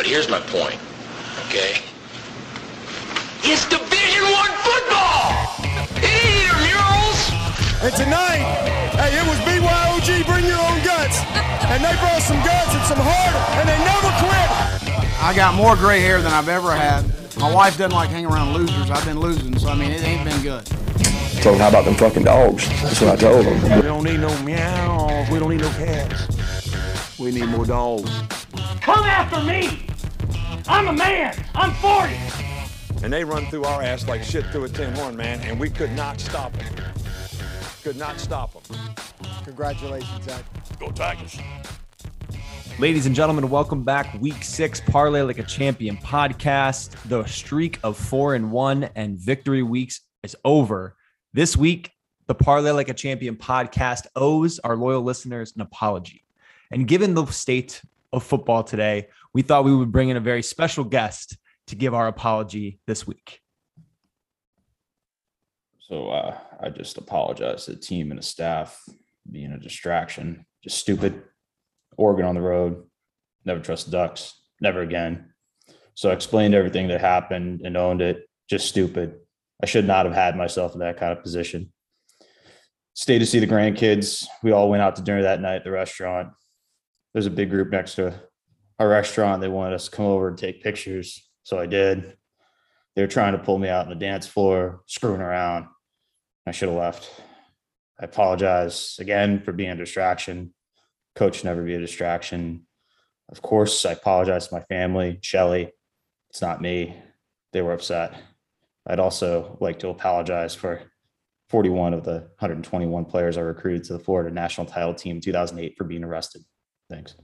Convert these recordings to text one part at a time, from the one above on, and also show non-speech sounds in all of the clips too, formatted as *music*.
But here's my point, okay? It's Division One football. It ain't either murals. And tonight, hey, it was BYOG, bring your own guts. And they brought some guts and some heart, and they never quit. I got more gray hair than I've ever had. My wife doesn't like hanging around losers. I've been losing, so I mean, it ain't been good. told him, how about them fucking dogs? That's what I told him. We don't need no meows. We don't need no cats. We need more dogs. Come after me! I'm a man! I'm 40! And they run through our ass like shit through a tin horn, man, and we could not stop them. Could not stop them. Congratulations, Zach. Go Tigers. Ladies and gentlemen, welcome back. Week six, Parlay Like a Champion podcast. The streak of four and one and victory weeks is over. This week, the Parlay Like a Champion podcast owes our loyal listeners an apology. And given the state of football today, we thought we would bring in a very special guest to give our apology this week. So uh, I just apologize to the team and the staff being a distraction. Just stupid. Oregon on the road. Never trust the Ducks. Never again. So I explained everything that happened and owned it. Just stupid. I should not have had myself in that kind of position. Stayed to see the grandkids. We all went out to dinner that night at the restaurant. There's a big group next to our restaurant. They wanted us to come over and take pictures. So I did. They were trying to pull me out on the dance floor, screwing around. I should have left. I apologize again for being a distraction. Coach never be a distraction. Of course, I apologize to my family, Shelley. It's not me. They were upset. I'd also like to apologize for 41 of the 121 players I recruited to the Florida national title team in 2008 for being arrested. Thanks.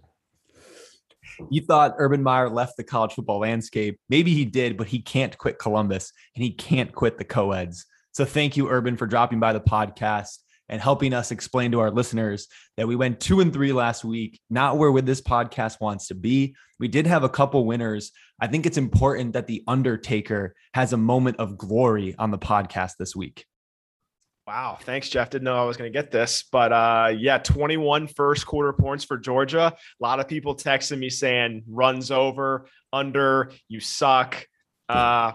You thought Urban Meyer left the college football landscape. Maybe he did, but he can't quit Columbus and he can't quit the co-eds. So thank you, Urban, for dropping by the podcast and helping us explain to our listeners that we went two and three last week, not where this podcast wants to be. We did have a couple winners. I think it's important that the Undertaker has a moment of glory on the podcast this week. Wow. Thanks, Jeff. Didn't know I was going to get this, but uh, yeah, 21 first quarter points for Georgia. A lot of people texting me saying runs over, under, you suck. Uh,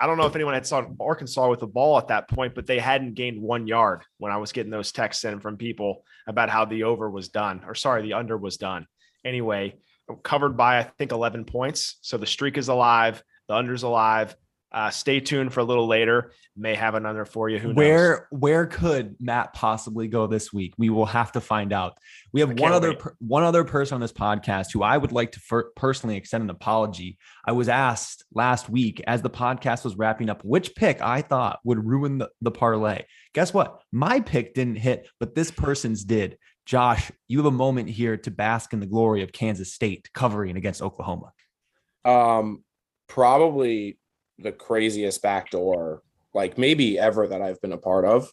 I don't know if anyone had saw Arkansas with the ball at that point, but they hadn't gained one yard when I was getting those texts in from people about how the over was done, or sorry, the under was done. Anyway, covered by I think 11 points. So the streak is alive, the under's alive. Uh, stay tuned for a little later. May have another for you. Who knows? Where where could Matt possibly go this week? We will have to find out. We have one other per, one other person on this podcast who I would like to for, personally extend an apology. I was asked last week as the podcast was wrapping up which pick I thought would ruin the, the parlay. Guess what? My pick didn't hit, but this person's did. Josh, you have a moment here to bask in the glory of Kansas State covering against Oklahoma. Um, probably the craziest backdoor, like maybe ever that I've been a part of.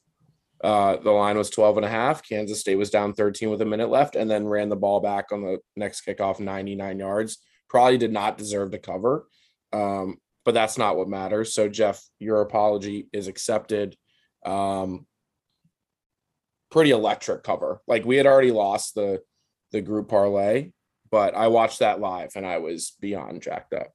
Uh, the line was 12 and a half. Kansas State was down 13 with a minute left and then ran the ball back on the next kickoff 99 yards. Probably did not deserve to cover. Um, but that's not what matters. So, Jeff, your apology is accepted. Um, pretty electric cover. Like we had already lost the the group parlay, but I watched that live and I was beyond jacked up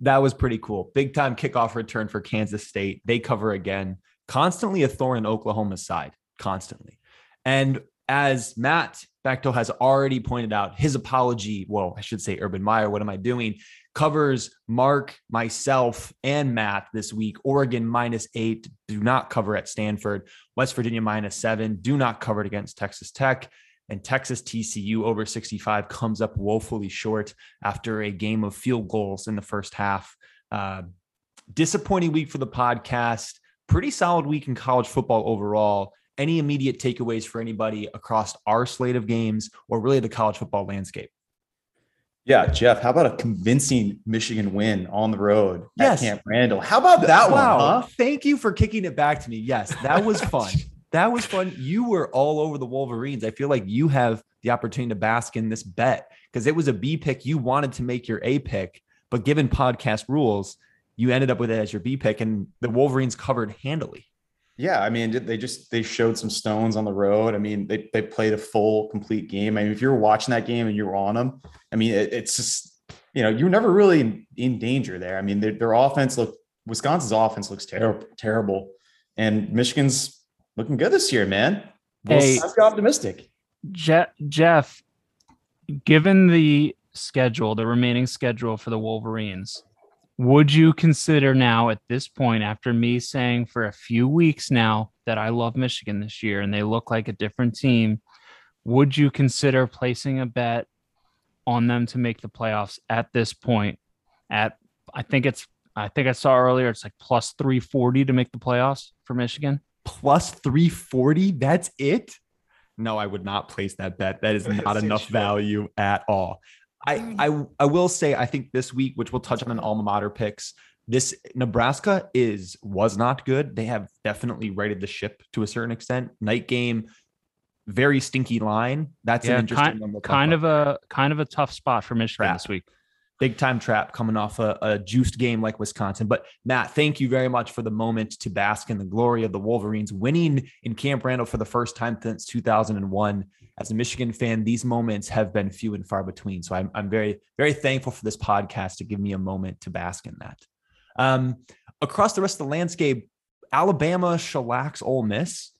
that was pretty cool. Big time kickoff return for Kansas State. They cover again, constantly a thorn in Oklahoma's side, constantly. And as Matt Bechtel has already pointed out, his apology, well, I should say Urban Meyer, what am I doing? Covers Mark, myself, and Matt this week. Oregon minus eight, do not cover at Stanford. West Virginia minus seven, do not cover it against Texas Tech and Texas TCU over 65 comes up woefully short after a game of field goals in the first half. Uh, disappointing week for the podcast. Pretty solid week in college football overall. Any immediate takeaways for anybody across our slate of games or really the college football landscape? Yeah, Jeff, how about a convincing Michigan win on the road yes. at Camp Randall? How about that wow. one? Huh? Thank you for kicking it back to me. Yes, that was *laughs* fun. That was fun. You were all over the Wolverines. I feel like you have the opportunity to bask in this bet because it was a B pick. You wanted to make your A pick, but given podcast rules, you ended up with it as your B pick, and the Wolverines covered handily. Yeah, I mean, they just they showed some stones on the road. I mean, they they played a full complete game. I mean, if you were watching that game and you were on them, I mean, it, it's just you know, you're never really in, in danger there. I mean, their, their offense look Wisconsin's offense looks terrible, terrible, and Michigan's looking good this year, man. Well, Hey. be optimistic. Je- Jeff, given the schedule, the remaining schedule for the Wolverines, would you consider now at this point, after me saying for a few weeks now that I love Michigan this year and they look like a different team, would you consider placing a bet on them to make the playoffs at this point? At I think it's I think I saw earlier it's like plus 340 to make the playoffs for Michigan. Plus 340. That's it. No, I would not place that bet. That is not enough value at all. I, mm. I I will say I think this week, which we'll touch on in alma mater picks, this Nebraska is was not good. They have definitely righted the ship to a certain extent. Night game, very stinky line. That's an interesting kind, one. we'll kind about. of a kind of a tough spot for Michigan this week. Big time trap coming off a, a juiced game like Wisconsin. But Matt, thank you very much for the moment to bask in the glory of the Wolverines winning in Camp Randall for the first time since 2001. As a Michigan fan, these moments have been few and far between. So I'm, I'm very, very thankful for this podcast to give me a moment to bask in that. Um, across the rest of the landscape, Alabama shellacks Ole Miss.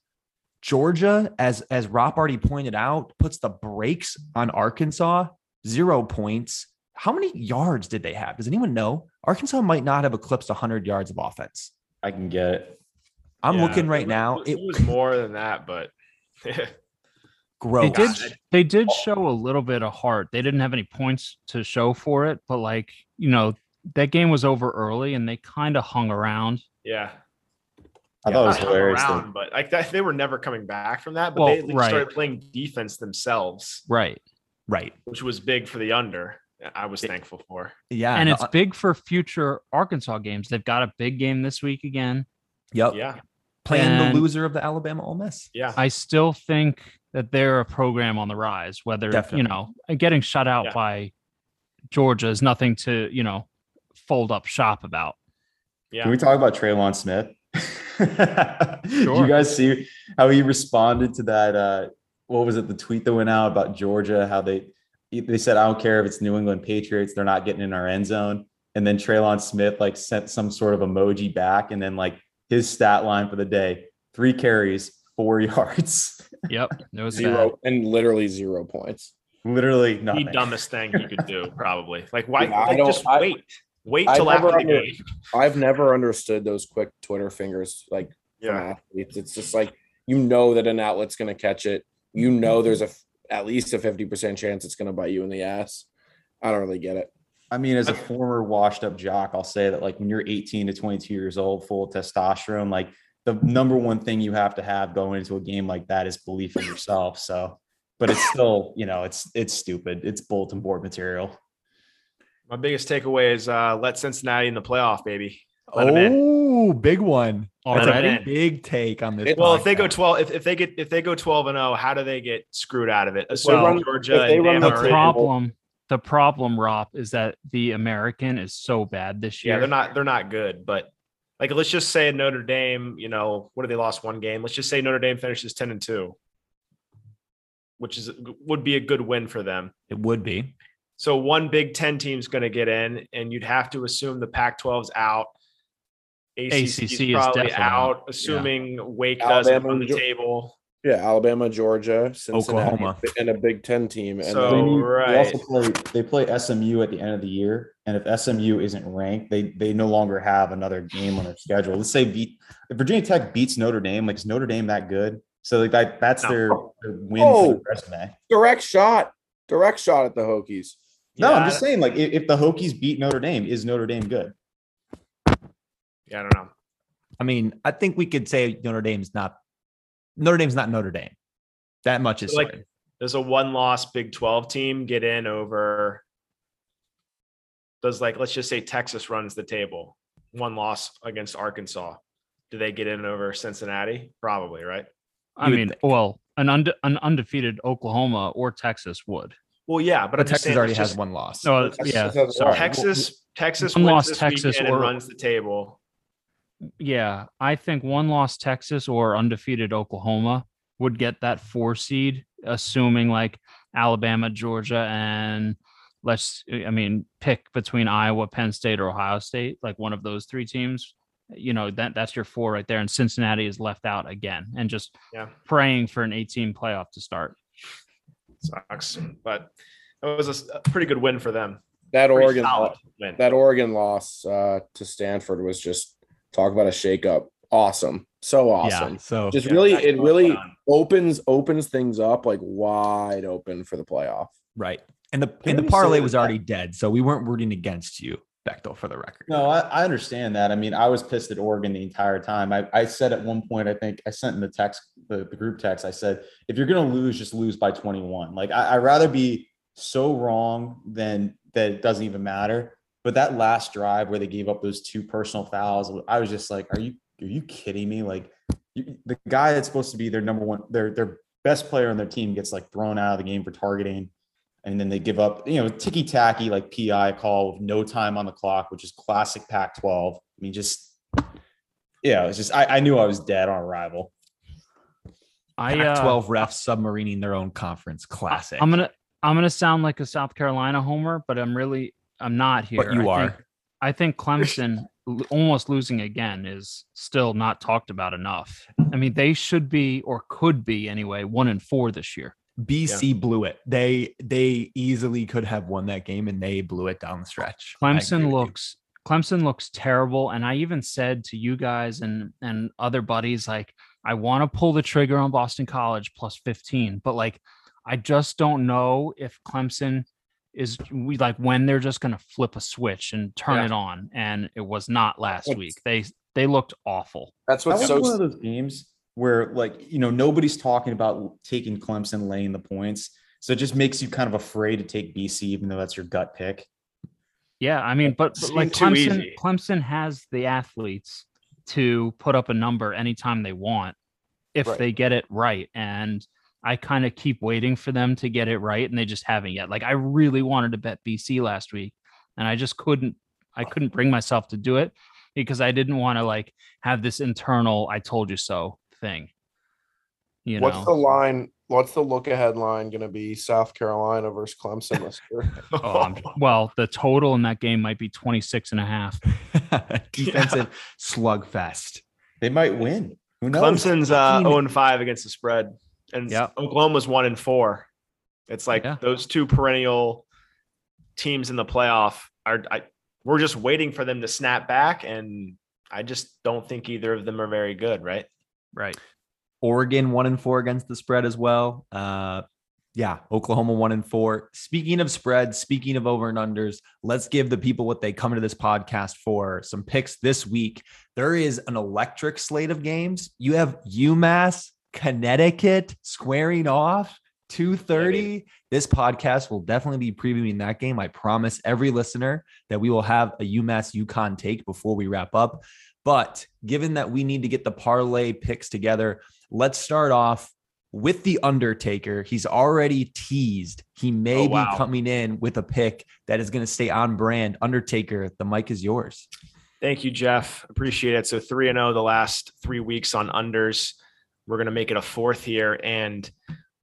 Georgia, as as Rob already pointed out, puts the brakes on Arkansas. Zero points. How many yards did they have? Does anyone know? Arkansas might not have eclipsed 100 yards of offense. I can get it. I'm Yeah, looking right it now. was- It it was more than that, but gross. *laughs* They did they did show a little bit of heart. They didn't have any points to show for it, but like, you know, that game was over early and they kind of hung around. yeah. I thought it was hilarious. around, but like that, they were never coming back from that. But Well, they at least right. started playing defense themselves, Right. right. which was big for the under. I was thankful for. Yeah. and it's big for future Arkansas games. They've got a big game this week again. yep. Yeah, Playing And- the loser of the Alabama Ole Miss. yeah. I still think that they're a program on the rise, whether Definitely. you know, getting shut out Yeah. by Georgia is nothing to, you know, fold up shop about. Yeah. Can we talk about Trelon Smith? *laughs* Did Sure. you guys see how he responded to that? Uh, what was it? The tweet that went out about Georgia, how they they said, "I don't care if it's New England Patriots, they're not getting in our end zone." And then Trelon Smith like sent some sort of emoji back, and then like his stat line for the day: three carries, four *laughs* yards, Yep. It was Zero bad. and literally zero points. literally the dumbest thing he could do, *laughs* probably. Like, why? Yeah, I like, don't- just I- wait. Wait I till after the under- game. I've never understood those quick Twitter fingers like from Yeah. athletes. It's just like you know that an outlet's going to catch it. You know there's a f- at least a fifty percent chance it's going to bite you in the ass. I don't really get it. I mean, as a former washed up jock, I'll say that like when you're 18 to 22 years old, full of testosterone, like the number one thing you have to have going into a game like that is belief in yourself. So, but it's still, you know, it's it's stupid. It's bulletin board material. My biggest takeaway is uh, let Cincinnati in the playoff, baby. Let 'em. Oh, big one. That's Let a 'em big, take on this. Well, if they go twelve, if, if they get if they go twelve and zero, how do they get screwed out of it? they Assuming run- Georgia if they run The the are in. problem, the problem, Rob, is that the American is so bad this year. Yeah, they're not they're not good, but like let's just say Notre Dame, you know, what did they lost one game? Let's just say Notre Dame finishes ten and two, which is would be a good win for them. it would be. So one Big Ten team's going to get in, and you'd have to assume the Pac-12's out. ACC, ACC is is probably definitely out, out. assuming Wake doesn't Alabama on the and table. Yeah, Alabama, Georgia, Cincinnati, Oklahoma. and a Big Ten team. And So- then- They, right. they also play they play SMU at the end of the year, and if SMU isn't ranked, they they no longer have another game on their schedule. Let's say beat if Virginia Tech beats Notre Dame, like is Notre Dame that good? So like that that's No. their, their win Oh. for the resume. direct shot, direct shot at the Hokies. No, Yeah, I'm just saying, like, if, if the Hokies beat Notre Dame, is Notre Dame good? Yeah, I don't know. I mean, I think we could say Notre Dame's not Notre Dame's not Notre Dame. That much is Like- certain. Does a one-loss Big Twelve team get in over? Does like let's just say Texas runs the table, one loss against Arkansas. Do they get in over Cincinnati? Probably, right? I mean, think. well, an unde- an undefeated Oklahoma or Texas would. Well, yeah, but, but I'm Texas saying, already let's has just- one loss. No, Texas yeah, has sorry. Texas, Texas one wins loss this Texas or- and runs the table. Yeah, I think one loss Texas or undefeated Oklahoma would get that four seed, assuming like Alabama, Georgia, and let's I mean pick between Iowa, Penn State, or Ohio State, like one of those three teams. You know that that's your four right there, and Cincinnati is left out again, and just Yeah. praying for an 18 playoff to start. Sucks, but it was a pretty good win for them. That Pretty Oregon solid win. that Oregon loss uh, to Stanford was just talk about a shakeup. Awesome, so awesome. Yeah. So just Yeah, really, it really done. opens opens things up like wide open for the playoff. right. And the Can and the parlay was that- already dead. So we weren't rooting against you, Bechtel, for the record. No, I, I understand that. I mean, I was pissed at Oregon the entire time. I, I said at one point, I think I sent in the text, the, the group text, I said, if you're going to lose, just lose by 21. Like, I, I'd rather be so wrong than that it doesn't even matter. But that last drive where they gave up those two personal fouls, I was just like, are you, are you kidding me? Like, you, the guy that's supposed to be their number one, their, their best player on their team gets like thrown out of the game for targeting and then they give up, you know, ticky tacky like PI call with no time on the clock, which is classic Pac 12. I mean, just, yeah, it's just, I, I knew I was dead on arrival. I uh, 12 refs submarining their own conference. Classic. I'm gonna I'm gonna sound like a South Carolina homer, but I'm really I'm not here. But you I are. Think, I think Clemson almost losing again is still not talked about enough. I mean, they should be or could be anyway one and four this year. BC blew it. They they easily could have won that game and they blew it down the stretch. Clemson looks Clemson looks terrible, and I even said to you guys and and other buddies like I want to pull the trigger on Boston College plus 15, but like I just don't know if Clemson is we like when they're just going to flip a switch and turn Yeah. it on, and it was not last It's- week. They they looked awful. That's That what's was so one of those games where, like, you know, nobody's talking about taking Clemson laying the points. So it just makes you kind of afraid to take BC, even though that's your gut pick. Yeah, I mean, but, but like Clemson, easy. Clemson has the athletes to put up a number anytime they want if Right. they get it right. And I kind of keep waiting for them to get it right, and they just haven't yet. Like I really wanted to bet BC last week, and I just couldn't. I couldn't bring myself to do it because I didn't want to like have this internal "I told you so" thing. You know, what's know, the line? What's the look ahead line going to be? South Carolina versus Clemson this year. *laughs* Oh, I'm- well, the total in that game might be 26 and a half. *laughs* defensive slugfest. They might win. Who knows? Clemson's uh, 0 and 5 against the spread, and Yep. Oklahoma's 1 and 4. It's like Yeah. those two perennial teams in the playoff are. I, we're just waiting for them to snap back, and I just don't think either of them are very good. Right? Right. Oregon one and four against the spread as well. Uh, yeah, Oklahoma one and four. Speaking of spreads, speaking of over and unders, let's give the people what they come to this podcast for. Some picks this week. There is an electric slate of games. You have UMass, Connecticut squaring off. 2:30. This podcast will definitely be previewing that game. I promise every listener that we will have a UMass UConn take before we wrap up. But given that we need to get the parlay picks together, let's start off with the Undertaker. He's already teased. He may Oh, wow. be coming in with a pick that is going to stay on brand. Undertaker, the mic is yours. Thank you, Jeff. Appreciate it. So 3 and 0 the last three weeks on unders. We're going to make it a fourth here. And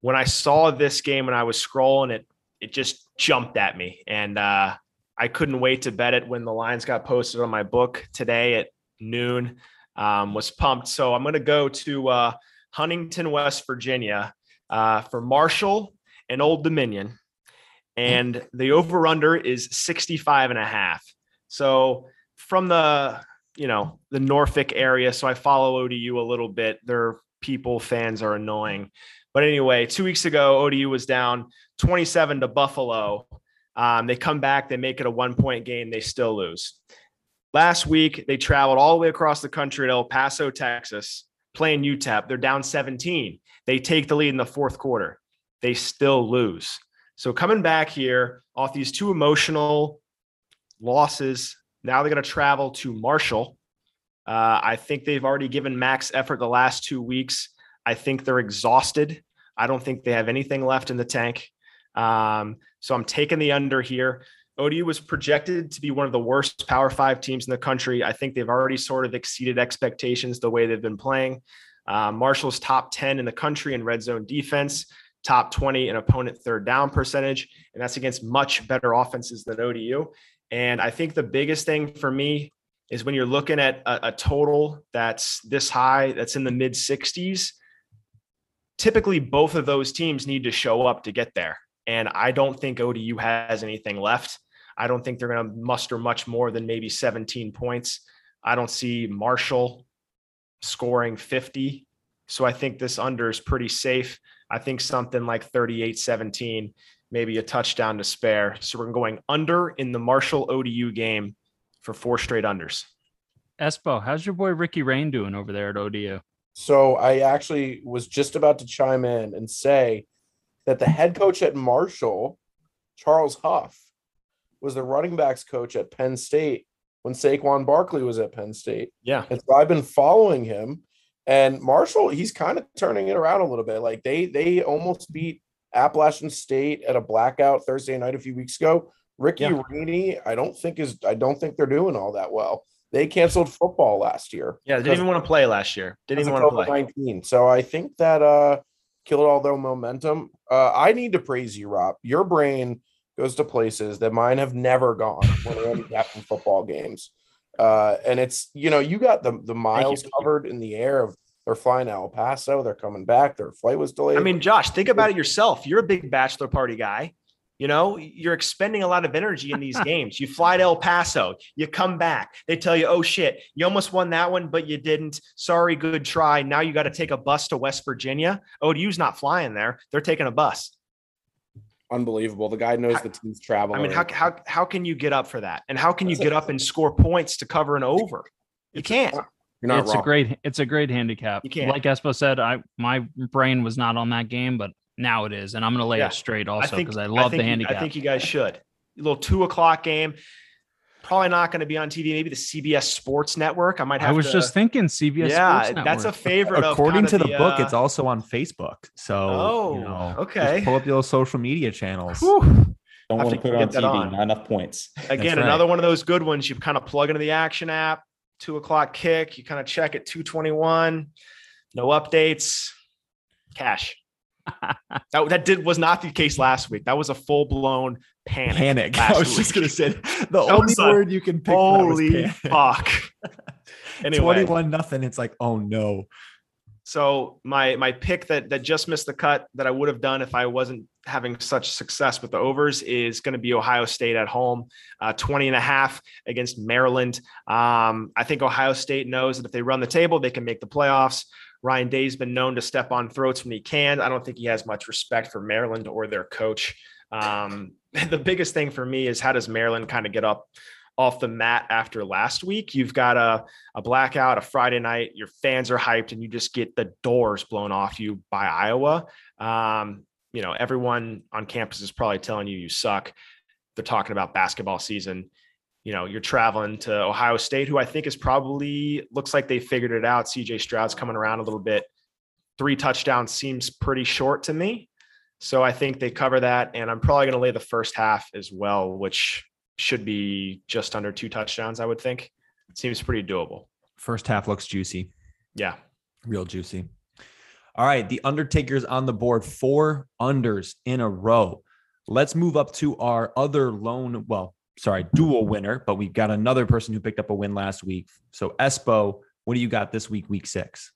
when I saw this game and I was scrolling, it it just jumped at me. And uh, I couldn't wait to bet it when the lines got posted on my book today at noon. Um, was pumped. So I'm going to go to uh, Huntington, West Virginia uh, for Marshall and Old Dominion. And the over under is 65 and a half. So from the you know the Norfolk area, so I follow ODU a little bit. Their people fans are annoying, but anyway, two weeks ago ODU was down 27 to Buffalo. Um, they come back, they make it a one point game, they still lose. Last week they traveled all the way across the country to El Paso, Texas, playing UTEP. They're down 17. They take the lead in the fourth quarter. They still lose. So coming back here off these two emotional losses. Now they're going to travel to Marshall. Uh, I think they've already given max effort the last two weeks. I think they're exhausted. I don't think they have anything left in the tank. Um, so I'm taking the under here. ODU was projected to be one of the worst Power Five teams in the country. I think they've already sort of exceeded expectations the way they've been playing. Uh, Marshall's top 10 in the country in red zone defense. top 20 in opponent third down percentage, and that's against much better offenses than ODU. And I think the biggest thing for me is when you're looking at a, a total that's this high, that's in the mid 60s. Typically, both of those teams need to show up to get there. And I don't think ODU has anything left. I don't think they're going to muster much more than maybe 17 points. I don't see Marshall scoring 50. So I think this under is pretty safe. I think something like 38 17, maybe a touchdown to spare. So we're going under in the Marshall ODU game for four straight unders. Espo, how's your boy Ricky Rahne doing over there at ODU? So I actually was just about to chime in and say that the head coach at Marshall, Charles Huff, was the running backs coach at Penn State when Saquon Barkley was at Penn State. Yeah. And so I've been following him. And Marshall, he's kind of turning it around a little bit. Like they they almost beat Appalachian State at a blackout Thursday night a few weeks ago. Ricky Yeah. Rahne, I don't think is I don't think they're doing all that well. They canceled football last year. Yeah, they didn't even want to play last year. Didn't even want to play. 19. So I think that uh killed all their momentum. Uh I need to praise you, Rob. Your brain goes to places that mine have never gone when we're handicapping football games. Uh and it's you know, you got the the miles covered in the air of they're flying to El Paso, they're coming back, their flight was delayed. I mean, Josh, think about it yourself. You're a big bachelor party guy. You know, you're expending a lot of energy in these *laughs* games. You fly to El Paso, you come back. They tell you, oh shit, you almost won that one, but you didn't. Sorry, good try. Now you got to take a bus to West Virginia. ODU's not flying there. They're taking a bus. unbelievable. The guy knows the team's travel. I mean, how, how, how can you get up for that? And how can you get up and score points to cover an over? You can't. You're not it's wrong. a great it's a great handicap. You can't. Like Espo said, I my brain was not on that game, but now it is, and I'm gonna lay Yeah. it straight also because I love think the you- handicap. I think you guys should. A little two o'clock game. Probably not going to be on TV. Maybe the CBS Sports Network. I might have. I was to- just thinking CBS. yeah, Sports that's a favorite. According kinda to the, book, uh, it's also on Facebook. So, Oh, you know, okay. Just pull up your social media channels. whew. Don't want to to put it on TV. on. Not enough points. *laughs* Again, right. another one of those good ones. You kind of plug into the action app. Two o'clock kick. You kind of check at two twenty one. No updates. Cash. *laughs* that, that did was not the case last week. That was a full blown panic. Panic. *laughs* I was just gonna say the That only a- word you can pick. Holy panic. *laughs* fuck. anyway, Twenty-one nothing. It's like, oh no. So my my pick that that just missed the cut that I would have done if I wasn't having such success with the overs is going to be Ohio State at home, uh, 20 and a half against Maryland. Um, I think Ohio State knows that if they run the table, they can make the playoffs. Ryan Day's been known to step on throats when he can. I don't think he has much respect for Maryland or their coach. Um, *laughs* the biggest thing for me is how does Maryland kind of get up off the mat after last week? You've got a a blackout, a Friday night, your fans are hyped, and you just get the doors blown off you by Iowa. Um, you know, everyone on campus is probably telling you you suck. They're talking about basketball season. You know, you're traveling to Ohio State, who I think is probably looks like they figured it out. CJ Stroud's coming around a little bit. Three touchdowns seems pretty short to me. So I think they cover that. And I'm probably going to lay the first half as well, which should be just under two touchdowns, I would think. It seems pretty doable. First half looks juicy. Yeah. Real juicy. All right. The Undertaker's on the board, four unders in a row. Let's move up to our other lone, well, sorry, dual winner, but we've got another person who picked up a win last week. So, Espo, what do you got this week, week six?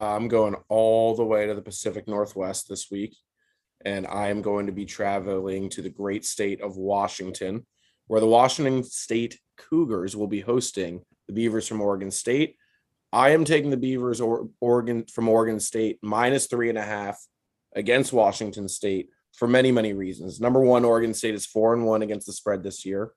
I'm going all the way to the Pacific Northwest this week, and I am going to be traveling to the great state of Washington, where the Washington State Cougars will be hosting the Beavers from Oregon State. I am taking the Beavers or Oregon from Oregon State minus three and a half against Washington State for many, many reasons. Number one, Oregon State is four and one against the spread this year.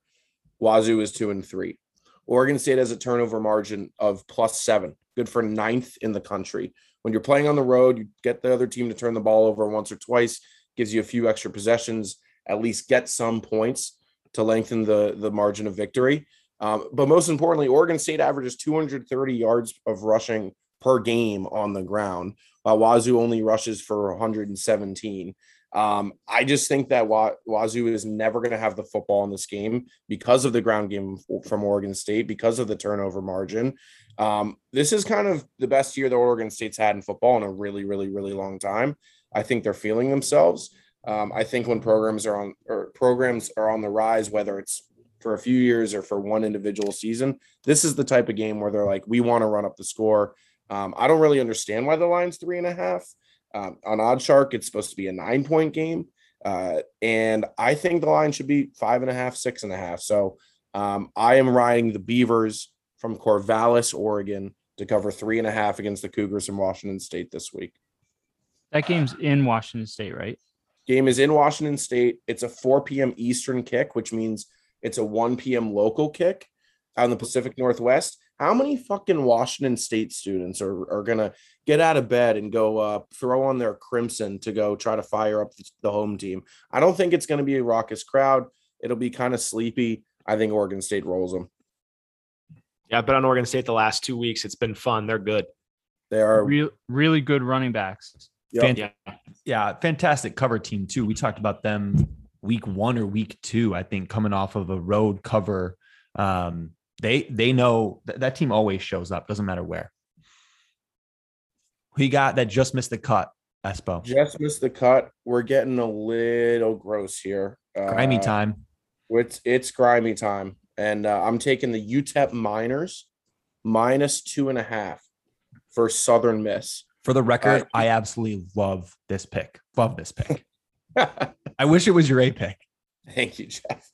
Wazoo is two and three. Oregon State has a turnover margin of plus seven, good for ninth in the country. When you're playing on the road, you get the other team to turn the ball over once or twice, gives you a few extra possessions, at least get some points to lengthen the, the margin of victory. Um, but most importantly, Oregon State averages 230 yards of rushing per game on the ground, while Wazoo only rushes for 117. Um, I just think that Wazoo is never going to have the football in this game because of the ground game from Oregon State, because of the turnover margin. Um, this is kind of the best year that Oregon State's had in football in a really, really, really long time. I think they're feeling themselves. Um, I think when programs are on or programs are on the rise, whether it's for a few years or for one individual season, this is the type of game where they're like, we want to run up the score. Um, I don't really understand why the line's three and a half. Um, on OddsShark, it's supposed to be a nine point game. Uh, and I think the line should be five and a half, six and a half. So um, I am riding the Beavers from Corvallis, Oregon to cover three and a half against the Cougars in Washington State this week. That game's in Washington State, right? Game is in Washington State. It's a 4 p.m. Eastern kick, which means it's a 1 p.m. local kick out in the Pacific Northwest. How many fucking Washington State students are, are going to get out of bed and go uh, throw on their crimson to go try to fire up the, the home team? I don't think it's going to be a raucous crowd. It'll be kind of sleepy. I think Oregon State rolls them. Yeah, I've been on Oregon State the last two weeks. It's been fun. They're good. They are Real, really good running backs. Yep. Yeah. yeah, fantastic cover team too. We talked about them week one or week two, I think, coming off of a road cover. Um, they they know th- that team always shows up, doesn't matter where. Who you got that just missed the cut, Espo? just missed the cut. We're getting a little gross here. Grimy Uh, time. It's it's grimy time, and uh, I'm taking the UTEP Miners minus two and a half for Southern Miss. For the record, uh, I absolutely love this pick. Love this pick. *laughs* I wish it was your A pick. Thank you, Jeff.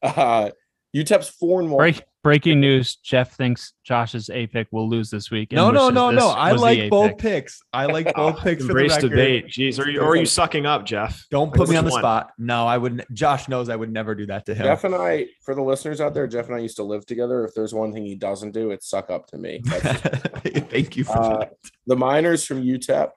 Uh, UTEP's four and one. Break, breaking news: Jeff thinks Josh's A pick will lose this week. No, no, no, no. I like A both pick. picks. I like *laughs* both picks for the embrace record. debate. Jeez, or, you, are you sucking up, Jeff? Don't put me on the one? spot. No, I wouldn't. Josh knows I would never do that to him. Jeff and I, for the listeners out there, Jeff and I used to live together. If there's one thing he doesn't do, it's suck up to me. *laughs* Thank you for Uh, that. the Miners from UTEP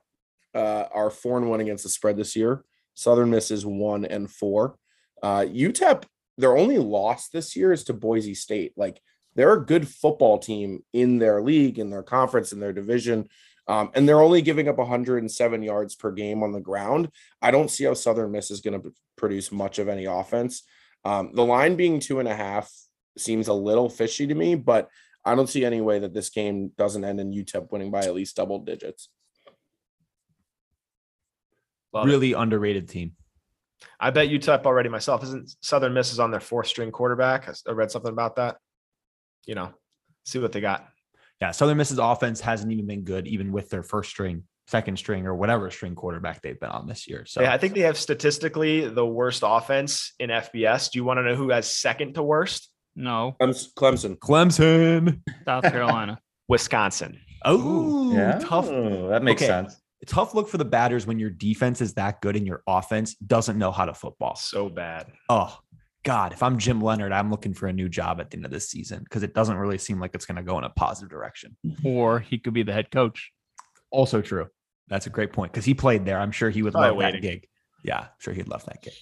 uh, are four and one against the spread this year. Southern Miss is one and four. Uh, UTEP, their only loss this year is to Boise State. Like they're a good football team in their league, in their conference, in their division. Um, and they're only giving up 107 yards per game on the ground. I don't see how Southern Miss is going to produce much of any offense. Um, the line being two and a half seems a little fishy to me, but I don't see any way that this game doesn't end in UTEP winning by at least double digits. Love it. Really underrated team. I bet UTEP already myself. Isn't Southern Miss is on their fourth string quarterback? I s- I read something about that. You know, see what they got. Yeah, Southern Miss's offense hasn't even been good, even with their first string, second string, or whatever string quarterback they've been on this year. So Yeah, I think they have statistically the worst offense in FBS. Do you want to know who has second to worst? No, Clems- Clemson. Clemson. South Carolina. *laughs* Wisconsin. Oh, yeah, tough. That makes Okay. sense. Tough look for the Badgers when your defense is that good and your offense doesn't know how to football. So bad. Oh God, if I'm Jim Leonhard, I'm looking for a new job at the end of this season because it doesn't really seem like it's going to go in a positive direction. Mm-hmm. or he could be the head coach. Also true. That's a great point because he played there. I'm sure he would Probably love waiting. that gig. Yeah, I'm sure he'd love that gig.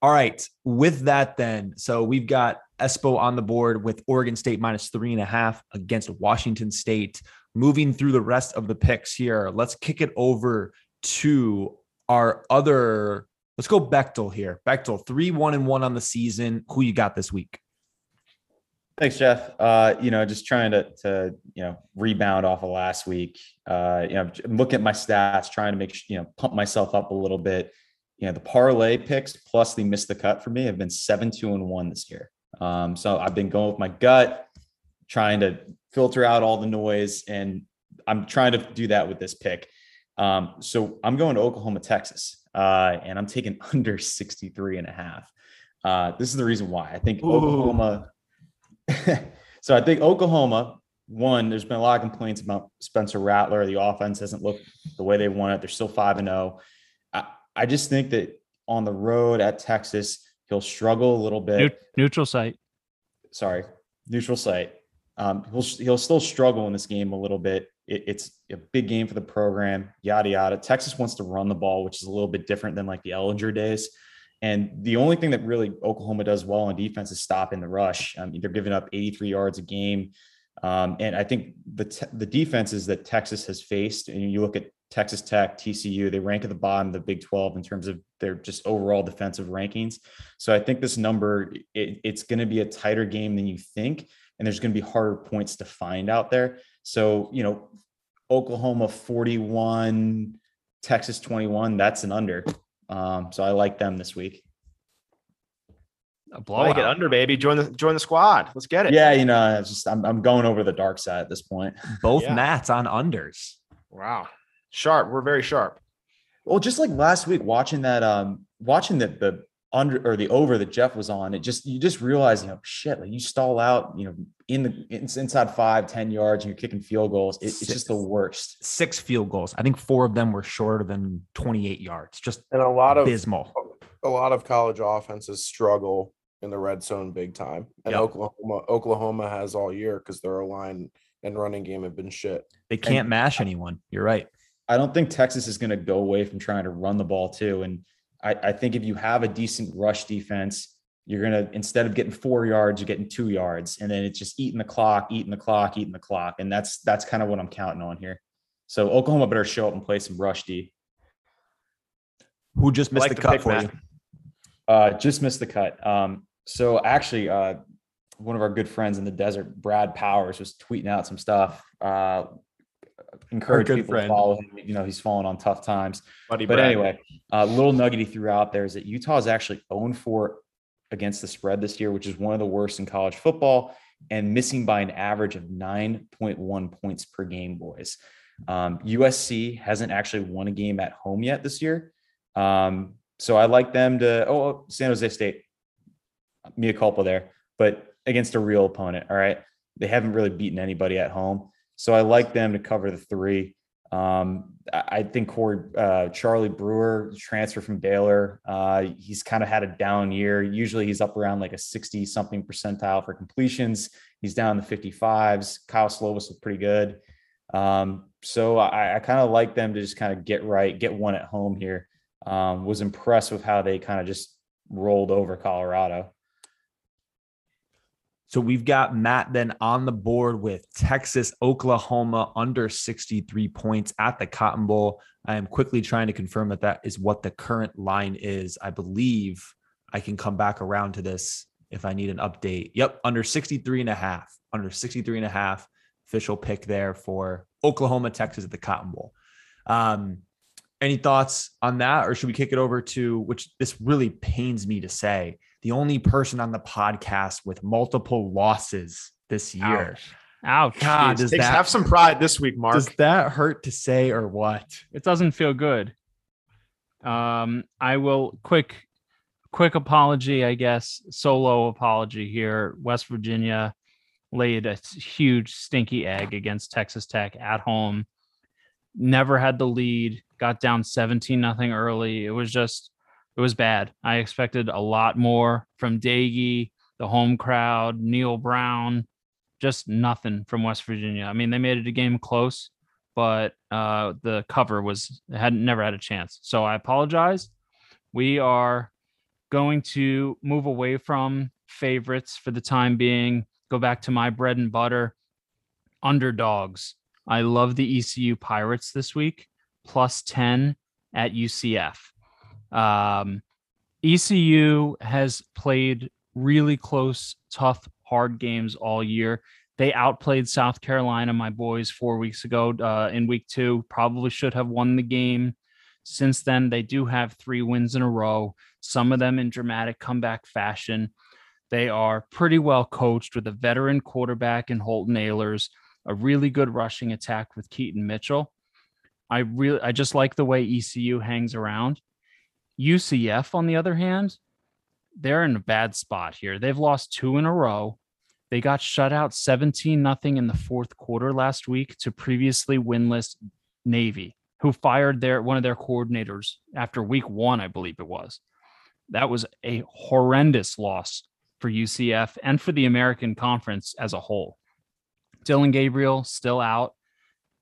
All right. With that, then, so we've got Espo on the board with Oregon State minus three and a half against Washington State. Moving through the rest of the picks here, let's kick it over to our other. Let's go Bechtel here. Bechtel, three, one, and one on the season. Who you got this week? Thanks, Jeff. Uh, you know, just trying to to you know rebound off of last week. Uh, you know, looking at my stats, trying to make you know pump myself up a little bit. You know, the parlay picks plus the miss the cut for me have been seven, two, and one this year. Um, so I've been going with my gut, trying to filter out all the noise, and I'm trying to do that with this pick. Um, so I'm going to Oklahoma, Texas, uh, and I'm taking *laughs* under 63 and a half. Uh, this is the reason why I think Ooh. Oklahoma. *laughs* so I think Oklahoma, one, there's been a lot of complaints about Spencer Rattler. The offense hasn't looked the way they want it. They're still 5 and 0. I, I just think that on the road at Texas, he'll struggle a little bit neutral site. sorry, neutral site. Um, he'll he'll still struggle in this game a little bit. It, it's a big game for the program. Yada yada. Texas wants to run the ball, which is a little bit different than like the Ehlinger days. And the only thing that really Oklahoma does well on defense is stopping the rush. I mean, they're giving up 83 yards a game. Um, and I think the te- the defenses that Texas has faced, and you look at Texas Tech, TCU, they rank at the bottom of the Big 12 in terms of their just overall defensive rankings. So I think this number, it, it's going to be a tighter game than you think, and there's going to be harder points to find out there. So, you know, Oklahoma 41, Texas 21, that's an under. Um, so I like them this week. A Like blowout. it under, baby. Join the join the squad. Let's get it. Yeah, you know, it's just I'm, I'm going over the dark side at this point. Both Yeah. Mats on unders. Wow. Sharp. We're very sharp. Well, just like last week, watching that, um, watching the the under or the over that Jeff was on, it just you just realize, you know, shit, like you stall out, you know, in the it's inside five, 10 yards, and you're kicking field goals. It, it's just the worst. Six field goals. I think four of them were shorter than 28 yards. Just And a lot of abysmal. a lot of college offenses struggle in the red zone big time. And Yep. Oklahoma Oklahoma has all year because their line and running game have been shit. They can't mash anyone. You're right. I don't think Texas is going to go away from trying to run the ball too. And I, I think if you have a decent rush defense, you're going to, instead of getting four yards, you're getting two yards. And then it's just eating the clock, eating the clock, eating the clock. And that's, that's kind of what I'm counting on here. So Oklahoma better show up and play some rush D. Who just missed like the the cut pick, for Matt. you? Uh, just missed the cut. Um, so actually, uh, one of our good friends in the desert, Brad Powers, was tweeting out some stuff. Uh, encourage people friend. to follow him. You know, he's fallen on tough times. Buddy But Brad. anyway, a little nugget he threw out there is that Utah is actually 0 4 against the spread this year, which is one of the worst in college football, and missing by an average of 9.1 points per game, boys. Um, USC hasn't actually won a game at home yet this year. Um, so I like them to, oh, San Jose State, mea culpa there, but against a real opponent. All right. They haven't really beaten anybody at home. So I like them to cover the three. Um, I think Corey, uh, Charlie Brewer, transfer from Baylor, uh, he's kind of had a down year. Usually he's up around like a 60 something percentile for completions. He's down in the 55s. Kyle Slovis looked pretty good. Um, so I, I kind of like them to just kind of get right, get one at home here. Um, was impressed with how they kind of just rolled over Colorado. So we've got Matt then on the board with Texas, Oklahoma under 63 points at the Cotton Bowl. I am quickly trying to confirm that that is what the current line is. I believe I can come back around to this if I need an update. Yep, under 63 and a half, under 63 and a half official pick there for Oklahoma, Texas at the Cotton Bowl. Um, any thoughts on that, or should we kick it over to which this really pains me to say? The only person on the podcast with multiple losses this year. Ouch. God, does that have some pride this week, Mark. does that hurt to say or what? It doesn't feel good. Um, I will quick, quick apology, I guess, solo apology here. West Virginia laid a huge stinky egg against Texas Tech at home. Never had the lead, got down 17 nothing early. It was just, it was bad. I expected a lot more from Doege, the home crowd, Neal Brown, just nothing from West Virginia. I mean, they made it a game close, but uh, the cover was had never had a chance. So I apologize. We are going to move away from favorites for the time being. Go back to my bread and butter. Underdogs. I love the ECU Pirates this week, plus 10 at UCF. Um, ECU has played really close, tough, hard games all year. They outplayed South Carolina, my boys, four weeks ago uh, in week two. Probably should have won the game. Since then, they do have three wins in a row, some of them in dramatic comeback fashion. They are pretty well coached with a veteran quarterback in Holton Ahlers, a really good rushing attack with Keaton Mitchell. I really, I just like the way ECU hangs around. UCF, on the other hand, they're in a bad spot here. They've lost two in a row. They got shut out 17 nothing in the fourth quarter last week to previously winless Navy, who fired their one of their coordinators after week 1, I believe it was. That was a horrendous loss for UCF and for the American Conference as a whole. Dillon Gabriel still out.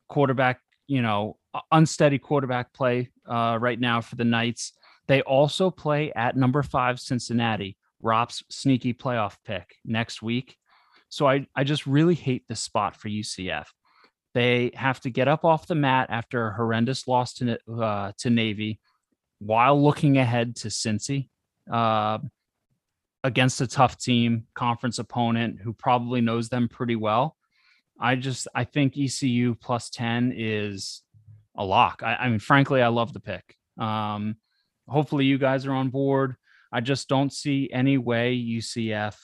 Quarterback, you know, unsteady quarterback play uh, right now for the Knights. They also play at number five Cincinnati, Rob's sneaky playoff pick next week. So I, I just really hate this spot for UCF. They have to get up off the mat after a horrendous loss to uh, to Navy, while looking ahead to Cincy uh, against a tough team, conference opponent who probably knows them pretty well. I just I think ECU plus ten is a lock. I, I mean, frankly, I love the pick. Um, hopefully, you guys are on board. I just don't see any way UCF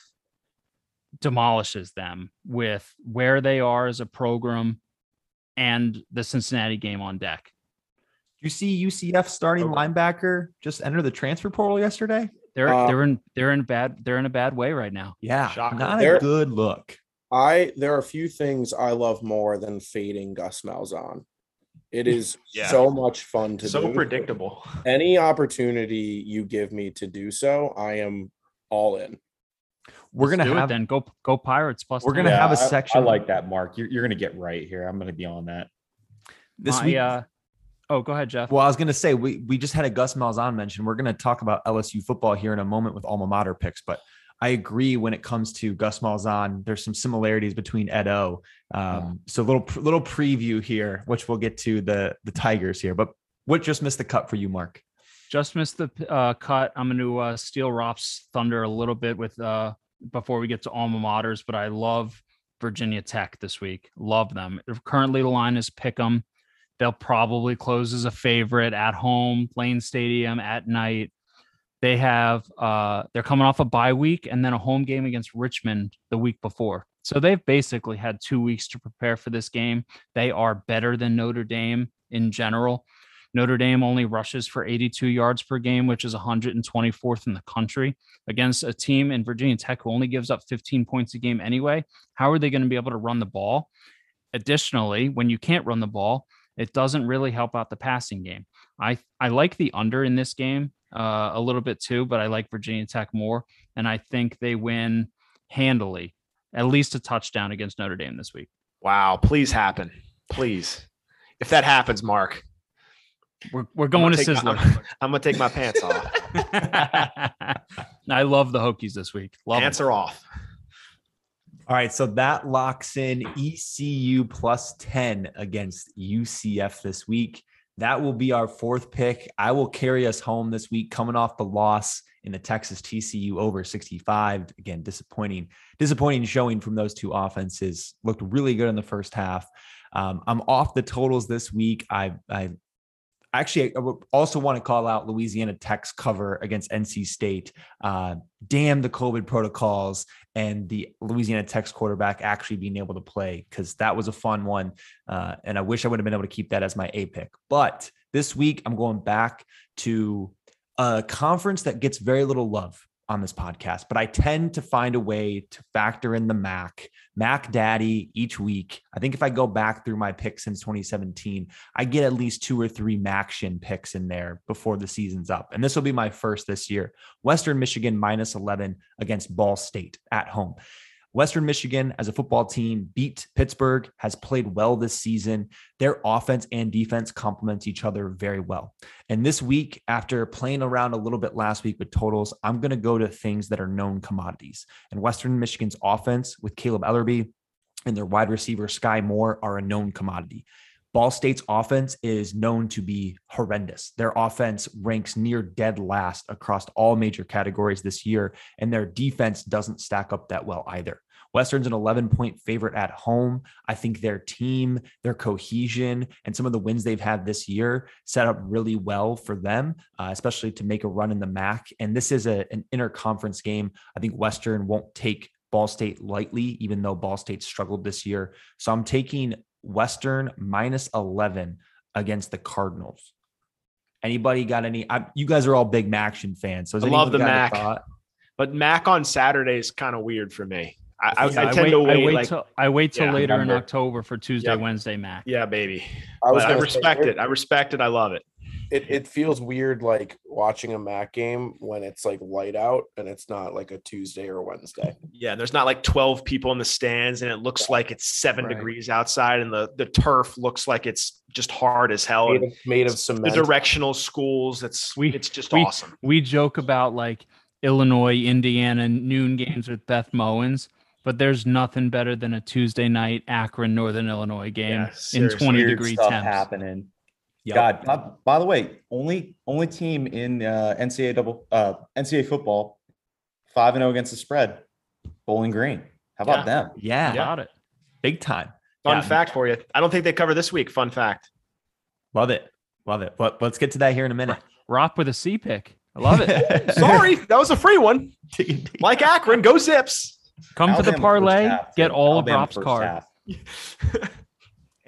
demolishes them with where they are as a program and the Cincinnati game on deck. Do you see UCF starting linebacker just enter the transfer portal yesterday. They're Uh, they're in they're in bad they're in a bad way right now. Yeah, Shocker. not There- a good look. I there are a few things I love more than fading Gus Malzahn. It is *laughs* Yeah. so much fun to So do. predictable. *laughs* Any opportunity you give me to do so, I am all in. We're Let's gonna do it have then go go Pirates plus. We're 10. gonna have a section- I like that, Mark. You're, you're gonna get right here. I'm gonna be on that. this My, week. uh, oh, go ahead, Jeff. Well, I was going to say we we just had a Gus Malzahn mention. We're going to talk about LSU football here in a moment with alma mater picks, but I agree when it comes to Gus Malzahn. There's some similarities between Ed O. Um, So little little preview here, which we'll get to the the Tigers here. But what just missed the cut for you, Mark? just missed the uh, cut. I'm going to uh, steal Rob's thunder a little bit with uh, before we get to alma maters, but I love Virginia Tech this week. Love them. Currently, the line is pick 'em. They'll probably close as a favorite at home, Lane Stadium at night. They have uh, they're coming off a bye week and then a home game against Richmond the week before. So they've basically had two weeks to prepare for this game. They are better than Notre Dame in general. Notre Dame only rushes for 82 yards per game, which is 124th in the country against a team in Virginia Tech who only gives up 15 points a game anyway. How are they going to be able to run the ball? Additionally, when you can't run the ball, it doesn't really help out the passing game. I I like the under in this game uh, a little bit too, but I like Virginia Tech more, and I think they win handily, at least a touchdown against Notre Dame this week. Wow. Please happen. Please. If that happens, Mark, We're we're going gonna to take Sizzler. my- I'm *laughs* going to take my pants off. *laughs* I love the Hokies this week. Love 'em. pants are off. All right, so that locks in ECU plus 10 against UCF this week. That will be our fourth pick. I will carry us home this week, coming off the loss in the Texas TCU over 65. Again, disappointing, disappointing showing from those two offenses. Looked really good in the first half. Um, I'm off the totals this week. I, I actually I would also want to call out Louisiana Tech's cover against NC State. Uh, damn the COVID protocols and the Louisiana Tech's quarterback actually being able to play because that was a fun one. Uh, and I wish I would have been able to keep that as my A pick. But this week, I'm going back to a conference that gets very little love on this podcast, but I tend to find a way to factor in the MAC, Mac Daddy each week. I think if I go back through my picks since 2017, I get at least two or three Maction picks in there before the season's up. And this will be my first this year. Western Michigan minus 11 against Ball State at home. Western Michigan as a football team beat Pittsburgh, has played well this season. Their offense and defense complements each other very well. And this week, after playing around a little bit last week with totals, I'm going to go to things that are known commodities. And Western Michigan's offense with Kaleb Eleby and their wide receiver Skyy Moore are a known commodity. Ball State's offense is known to be horrendous. Their offense ranks near dead last across all major categories this year, and their defense doesn't stack up that well either. Western's an 11 point favorite at home. I think their team, their cohesion, and some of the wins they've had this year set up really well for them, uh, especially to make a run in the MAC. And this is a, an interconference game. I think Western won't take Ball State lightly, even though Ball State struggled this year. So I'm taking Western minus 11 against the Cardinals. Anybody got any? I, you guys are all big Maction fans. So I love the anybody got a MAC. But MAC on Saturday is kind of weird for me. I, I, Yeah, I tend wait, to wait. I wait like, till I wait till Yeah, later in October for Tuesday, Yep. Wednesday, MAC. yeah, baby. I was I gonna say, respect it. I respect it. I love it. It it feels weird like watching a MAC game when it's like light out and it's not like a Tuesday or Wednesday. Yeah, and there's not like 12 people in the stands, and it looks like it's seven Right. degrees outside, and the the turf looks like it's just hard as hell. Made of, made of the directional schools, it's We- it's just we- awesome. We joke about like Illinois, Indiana noon games with Beth Mowins, but there's nothing better than a Tuesday night Akron, Northern Illinois game Yeah, in 20 degree temps. happening. Yep. God, by, by the way, only only team in uh, NCAA double uh, NCAA football five and zero against the spread. Bowling Green. How about Yeah. them? Yeah, Got it. big time. Fun Yeah. fact for you. I don't think they cover this week. Fun fact. Love it. Love it. But let's get to that here in a minute. Rock with a C pick. I love it. *laughs* Sorry, that was a free one. Mike Akron, go Zips. Come to the parlay, half, get too. all of Alabama Rob's first card. *laughs*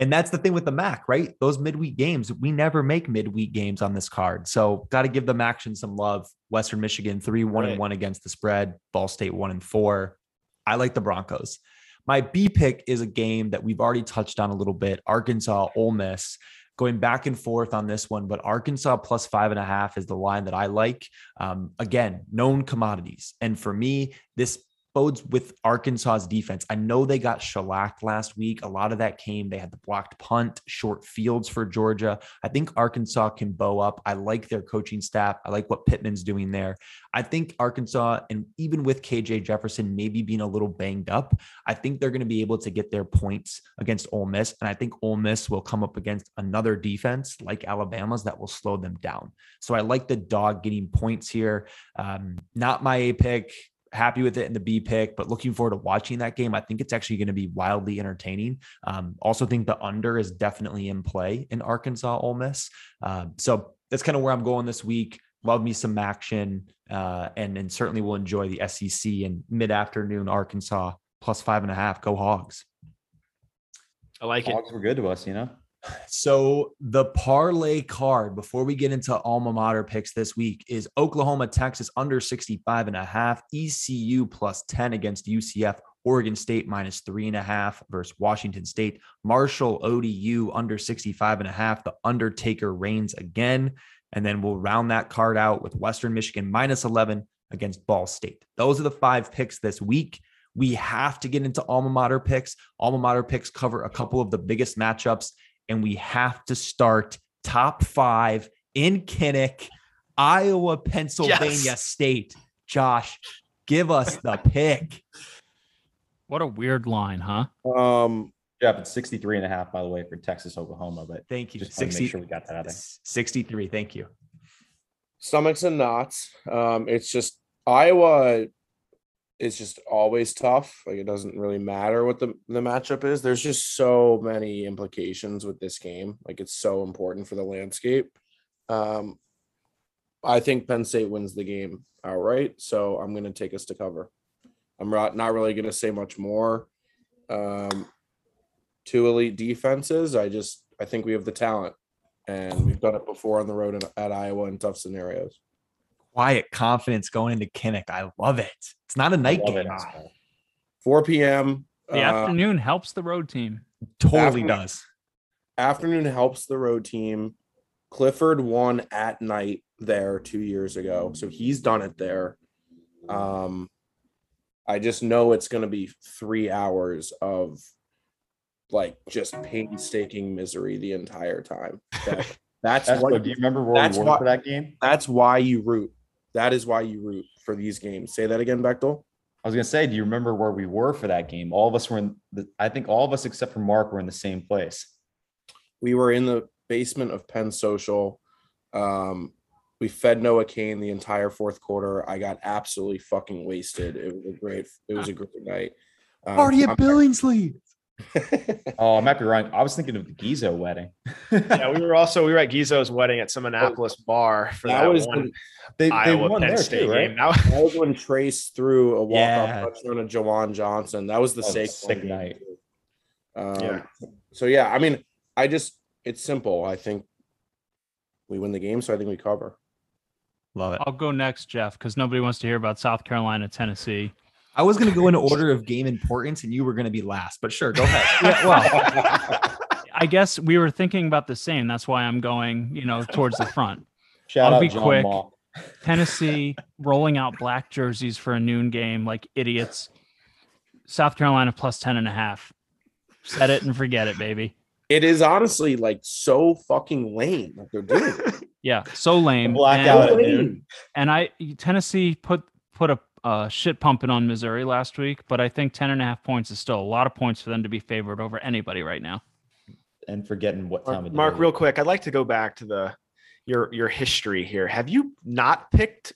And that's the thing with the MAC, right? Those midweek games, we never make midweek games on this card. So got to give them action some love. Western Michigan, three, one Right. and one against the spread. Ball State, one and four. I like the Broncos. My B pick is a game that we've already touched on a little bit Arkansas, Ole Miss. Going back and forth on this one, but Arkansas plus five and a half is the line that I like. Um, again, known commodities. And for me, this bodes with Arkansas's defense. I know they got shellacked last week. A lot of that came, they had the blocked punt, short fields for Georgia. I think Arkansas can bow up. I like their coaching staff. I like what Pittman's doing there. I think Arkansas, and even with KJ Jefferson maybe being a little banged up, I think they're going to be able to get their points against Ole Miss. And I think Ole Miss will come up against another defense like Alabama's that will slow them down. So I like the dog getting points here. Um, not my A pick. Happy with it in the B pick, but looking forward to watching that game. I think it's actually going to be wildly entertaining. Um, also, think the under is definitely in play in Arkansas Ole Miss. Um, so that's kind of where I'm going this week. Love me some action, uh, and and certainly will enjoy the SEC and mid afternoon Arkansas plus five and a half. Go Hogs. I like it. Hogs were good to us, you know. So the parlay card before we get into alma mater picks this week is Oklahoma, Texas under 65 and a half, ECU plus 10 against UCF, Oregon State minus three and a half versus Washington State, Marshall ODU under 65 and a half. The Undertaker reigns again. And then we'll round that card out with Western Michigan minus 11 against Ball State. Those are the five picks this week. We have to get into alma mater picks. Alma mater picks cover a couple of the biggest matchups and we have to start top five in Kinnick, Iowa, Pennsylvania Yes. State. Josh, give us the *laughs* pick. What a weird line, huh? Um, Yeah, it's 63 and a half, by the way, for Texas, Oklahoma. But Thank you. just 60 make sure we got that out there. 63. Thank you. stomachs and knots. Um, it's just Iowa is just always tough. Like it doesn't really matter what the, the matchup is. There's just so many implications with this game. Like it's so important for the landscape. Um, I think Penn State wins the game outright, so I'm going to take us to cover. I'm not not really going to say much more. Um, two elite defenses. I just I think we have the talent, and we've done it before on the road at Iowa in tough scenarios. Quiet confidence going into Kinnick. I love it. It's not a night game. it. 4 p.m. The uh, afternoon helps the road team. Totally Afternoon. does. afternoon helps the road team. Clifford won at night there two years ago, so he's done it there. Um, I just know it's going to be three hours of like just painstaking misery the entire time. That- *laughs* that's That's what what, do you remember where that's we were why- for that game? that's why you root. That is why you root for these games. Say that again, Bechtel. I was gonna say, do you remember where we were for that game? All of us were in the, I think all of us except for Mark were in the same place. we were in the basement of Penn Social. Um, we fed Noah Cain the entire fourth quarter. I got absolutely fucking wasted. It was a great, it was a great night. Um, Party at I'm- Billingsley. *laughs* Oh, I might be wrong. I was thinking of the Gizo wedding. Yeah, we were also we were at Gizzo's wedding at some Annapolis bar for that that, was one when, They, they Iowa won Penn there State too, right? game. Now, that was when Trace threw a walk Yeah. off touchdown to Juwan Johnson. That was the That was a sick game, night. Um, Yeah. So yeah, I mean, I just it's simple. I think we win the game, so I think we cover. Love it. I'll go next, Jeff, because nobody wants to hear about South Carolina, Tennessee. I was going to go in order of *laughs* game importance and you were going to be last, but sure, go ahead. Yeah, well, *laughs* I guess we were thinking about the same. That's why I'm going, you know, towards the front. Shout I'll out be John quick. Maul. Tennessee *laughs* rolling out black jerseys for a noon game like idiots. South Carolina plus 10 and a half. Set it and forget it, baby. It is honestly like so fucking lame what they're doing. Yeah, so lame. Blackout And, at noon. and I Tennessee put put a uh, shit pumping on Missouri last week, but I think 10 and a half points is still a lot of points for them to be favored over anybody right now. And forgetting what time Mark, of Mark, day. real quick, I'd like to go back to the your your history here. Have you not picked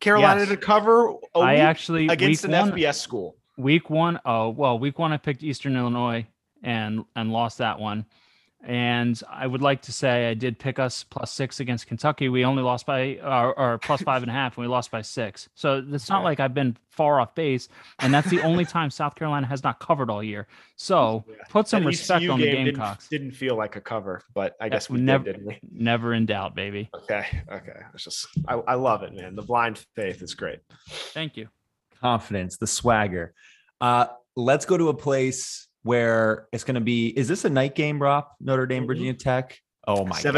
Carolina Yes. to cover a I week actually against week an one, FBS school? week one oh well week one i picked eastern illinois and and lost that one And I would like to say I did pick us plus six against Kentucky. We only lost by or, or plus five and a half, and we lost by six. So it's not like I've been far off base, and that's the only time South Carolina has not covered all year. So put some That respect ECU on the game didn't- Gamecocks. Didn't, feel like a cover, but I guess we never, did, didn't we? never in doubt, baby. Okay, okay. It's just I, I love it, man. The blind faith is great. Thank you. confidence, the swagger. Uh, let's go to a place where it's going to be. Is this a night game, Rob? Notre Dame, Virginia Tech. Oh my 7:30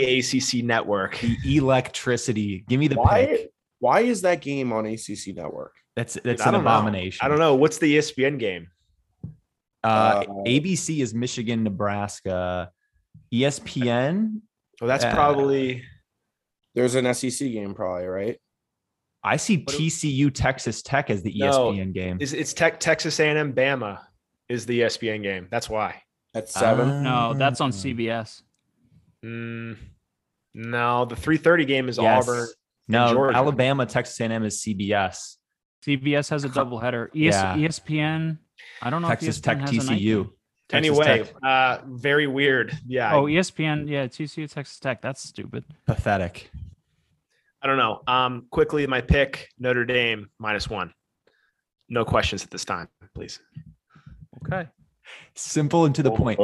god, ACC network. the electricity. Give me the Why? pick. Why is that game on ACC Network? That's that's I an know. abomination. I don't know. What's the ESPN game? Uh, Uh, ABC is Michigan, Nebraska. ESPN. Well, that's Uh, probably There's an SEC game, probably right. I see TCU, Texas Tech as the E No, ESPN game. is it's tech, Texas A&M Bama is the ESPN game. That's why. At seven. Ah. No, that's on. CBS. Mm, no, the three thirty game is Yes. Auburn. No, Georgia. Alabama, Texas A&M is CBS. CBS has a doubleheader. ES, Yeah. ESPN. I don't know Texas if E Tech, has a night TCU. game. Texas anyway, Tech. uh, very weird. Yeah, Oh, ESPN. Yeah, TCU, Texas Tech. That's stupid. pathetic. I don't know. Um, quickly, my pick: Notre Dame minus one. No questions at this time, please. Okay. Simple and to the point.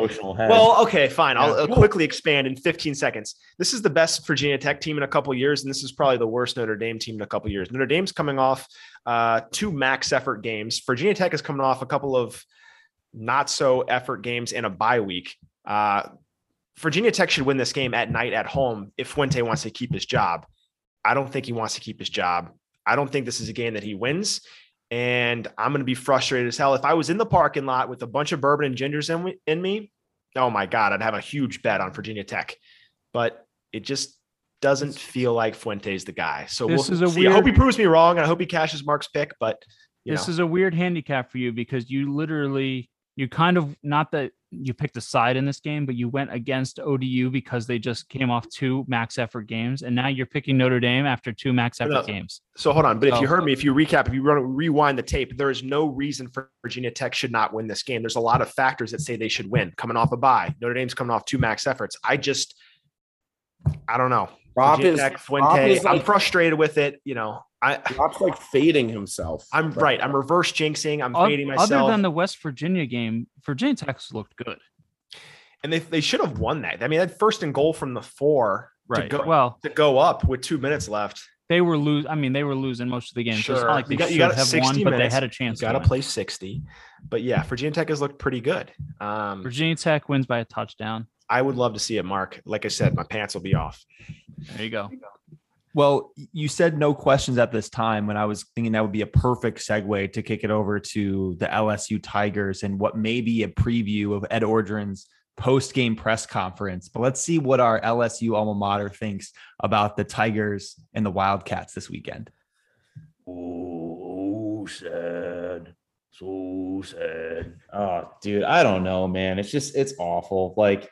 Well, okay, fine. I'll Yeah. uh, quickly expand in 15 seconds. This is the best Virginia Tech team in a couple years, and this is probably the worst Notre Dame team in a couple years. Notre Dame's coming off uh, two max effort games. Virginia Tech is coming off a couple of not so effort games and a bye week. Uh, Virginia Tech should win this game at night at home if Fuente wants to keep his job. I don't think he wants to keep his job. I don't think this is a game that he wins. And I'm going to be frustrated as hell. If I was in the parking lot with a bunch of bourbon and gingers in, in me, oh my God, I'd have a huge bet on Virginia Tech. But it just doesn't feel like Fuente's the guy. So This we'll is a see. I hope he proves me wrong. And I hope he cashes Mark's pick. But you This know. is a weird handicap for you because you literally, you kind of, not that you picked a side in this game, but you went against ODU because they just came off two max effort games. And now you're picking Notre Dame after two max effort No. games. So hold on, but if you heard me, if you recap, if you run rewind the tape, there is no reason for Virginia Tech should not win this game. There's a lot of factors that say they should win. Coming off a bye, Notre Dame's coming off two max efforts. I just, I don't know. Rob Virginia is- Tech, Rob Fuente. is I'm frustrated with it. You know, I, Rob's like fading himself. I'm right. I'm reverse jinxing. I'm Oth- fading myself. Other than the West Virginia game, Virginia Tech's looked good. and they they should have won that. I mean, that first and goal from the four Right. to go Well, to go up with two minutes left. they were lose. I mean, they were losing most of the game. So it's Sure. not like they you got, you got have 60 won, but they had a chance. You got to to win. play 60. But yeah, Virginia Tech has looked pretty good. Um, Virginia Tech wins by a touchdown. I would love to see it, Mark. Like I said, my pants will be off. There you go. Well, you said no questions at this time when I was thinking that would be a perfect segue to kick it over to the LSU Tigers and what may be a preview of Ed Orgeron's post game press conference. But let's see what our LSU alma mater thinks about the Tigers and the Wildcats this weekend. Oh, sad. So sad. Oh, dude, I don't know, man. It's just it's awful. Like,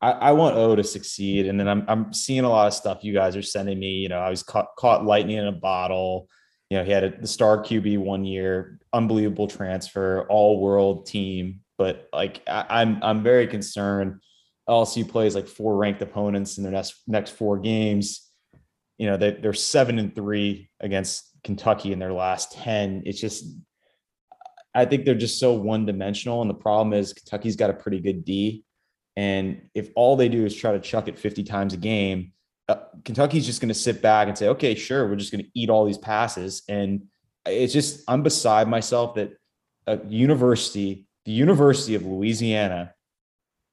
I, I want O to succeed, and then I'm I'm seeing a lot of stuff you guys are sending me. You know, I was caught caught lightning in a bottle. You know, he had a, the star QB one year, unbelievable transfer, all world team. But like, I, I'm I'm very concerned. LSU plays like four ranked opponents in their next next four games. You know, they, they're seven and three against Kentucky in their last 10. It's just, I think they're just so one dimensional. And the problem is Kentucky's got a pretty good D. And if all they do is try to chuck it 50 times a game, uh, Kentucky's just going to sit back and say, okay, sure, we're just going to eat all these passes. And it's just, I'm beside myself that a university, the University of Louisiana,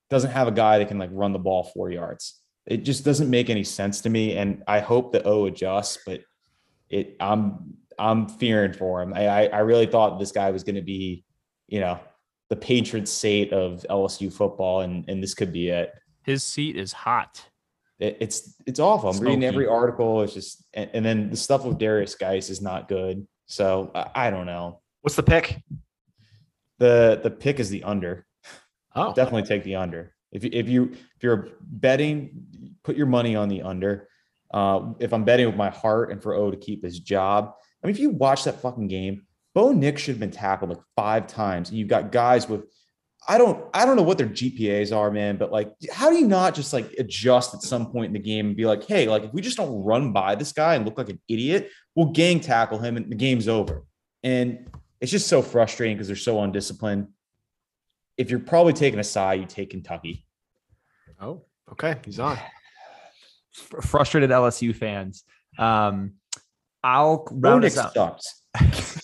doesn't have a guy that can like run the ball four yards. It just doesn't make any sense to me. And I hope that O adjusts, but it I'm I'm fearing for him. I, I really thought this guy was going to be, you know, the patron saint of LSU football, and and this could be it. His seat is hot. it it's it's awful. I'm reading every article. It's just and, and then the stuff with Darius Geis is not good. So I, I don't know. What's the pick? The the pick is the under. Oh, definitely take the under. If you if you if you're betting, put your money on the under. Uh, if I'm betting with my heart and for O to keep his job, I mean, if you watch that fucking game, Bo Nix should have been tackled like five times. And you've got guys with, I don't I don't know what their GPAs are, man, but like how do you not just like adjust at some point in the game and be like, hey, like if we just don't run by this guy and look like an idiot, we'll gang tackle him and the game's over. And it's just so frustrating because they're so undisciplined. If you're probably taking a side, you take Kentucky. Oh, okay. He's on. Fr- Frustrated LSU fans. Um, I'll Bo round Nix this out. *laughs*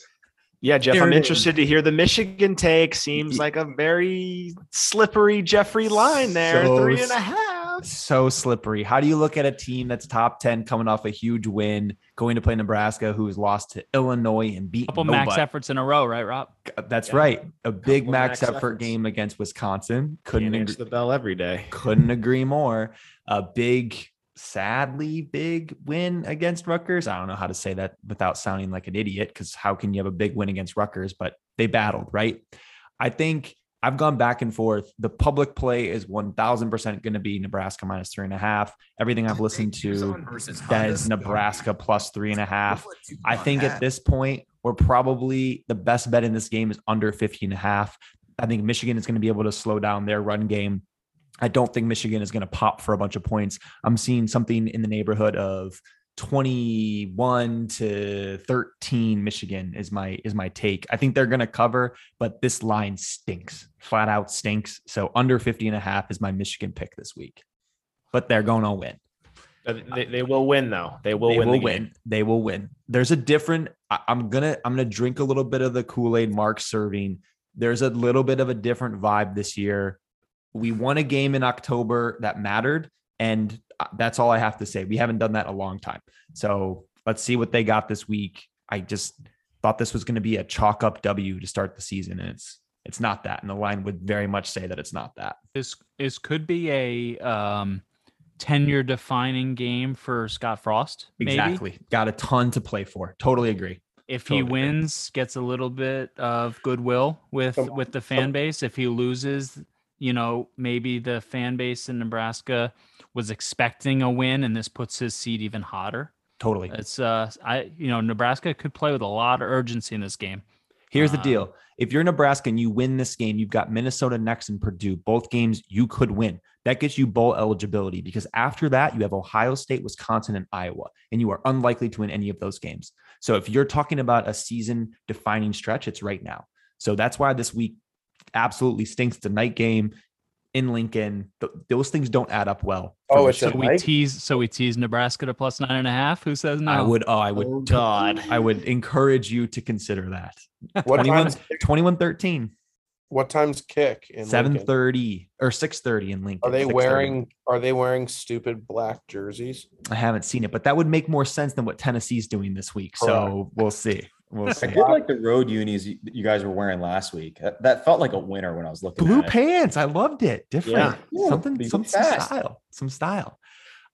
Yeah. Jeff, There I'm it is. interested to hear the Michigan take. Seems like a very slippery Jeffrey line there. So Three and a s- half. So slippery. How do you look at a team that's top 10 coming off a huge win, going to play Nebraska, who's lost to Illinois and beat a couple nobody? max efforts in a row, right, Rob? That's Yeah. right. A big Couple max, max effort efforts. game against Wisconsin. Couldn't Can't agree, answer the bell every day. couldn't agree more. A big, sadly big win against Rutgers. I don't know how to say that without sounding like an idiot because how can you have a big win against Rutgers? But they battled, right? I think I've gone back and forth. The public play is 1000% going to be Nebraska minus three and a half. Everything I've listened to says Nebraska plus three and a half. I think at this point, we're probably the best bet in this game is under 15 and a half. I think Michigan is going to be able to slow down their run game. I don't think Michigan is going to pop for a bunch of points. I'm seeing something in the neighborhood of 21 to 13 Michigan is my is my take. I think they're going to cover, but this line stinks. Flat out stinks. So under 50 and a half is my Michigan pick this week. But they're going to win. Uh, They, they will win though. They will they win. will the game. win. They will win. There's a different. I, am gonna I'm gonna drink a little bit of the Kool Aid Mark serving. There's a little bit of a different vibe this year. We won a game in October that mattered, and uh, that's all I have to say. We haven't done that in a long time. So let's see what they got this week. I just thought this was going to be a chalk up W to start the season, and it's it's not that. And the line would very much say that it's not that. This this could be a um, tenure defining game for Scott Frost. Maybe. Exactly. Got a ton to play for. Totally agree. If he Totally agree. wins, gets a little bit of goodwill with with the fan base. If he loses, you know, maybe the fan base in Nebraska was expecting a win, and this puts his seat even hotter. Totally. It's uh, I you know, Nebraska could play with a lot of urgency in this game. Here's the Um, deal. If you're Nebraska and you win this game, you've got Minnesota next and Purdue. Both games you could win. That gets you bowl eligibility because after that, you have Ohio State, Wisconsin, and Iowa, and you are unlikely to win any of those games. So if you're talking about a season defining stretch, it's right now. So that's why this week absolutely stinks. The night game in Lincoln, th- those things don't add up well. Oh, it's So a we night? tease so we tease Nebraska to plus nine and a half. Who says no? I would, oh, I would, Oh God. I would encourage you to consider that. What 21, time's 21 13. what time's kick? in Seven Lincoln? thirty or six thirty in Lincoln. Are they 6:30. wearing are they wearing stupid black jerseys? I haven't seen it, but that would make more sense than what Tennessee's doing this week. So we'll see. We'll I did like the road unis you, you guys were wearing last week. That, that felt like a winner when I was looking Blue at it. pants. I loved it. Different. Yeah. Something. Some, some style. Some style.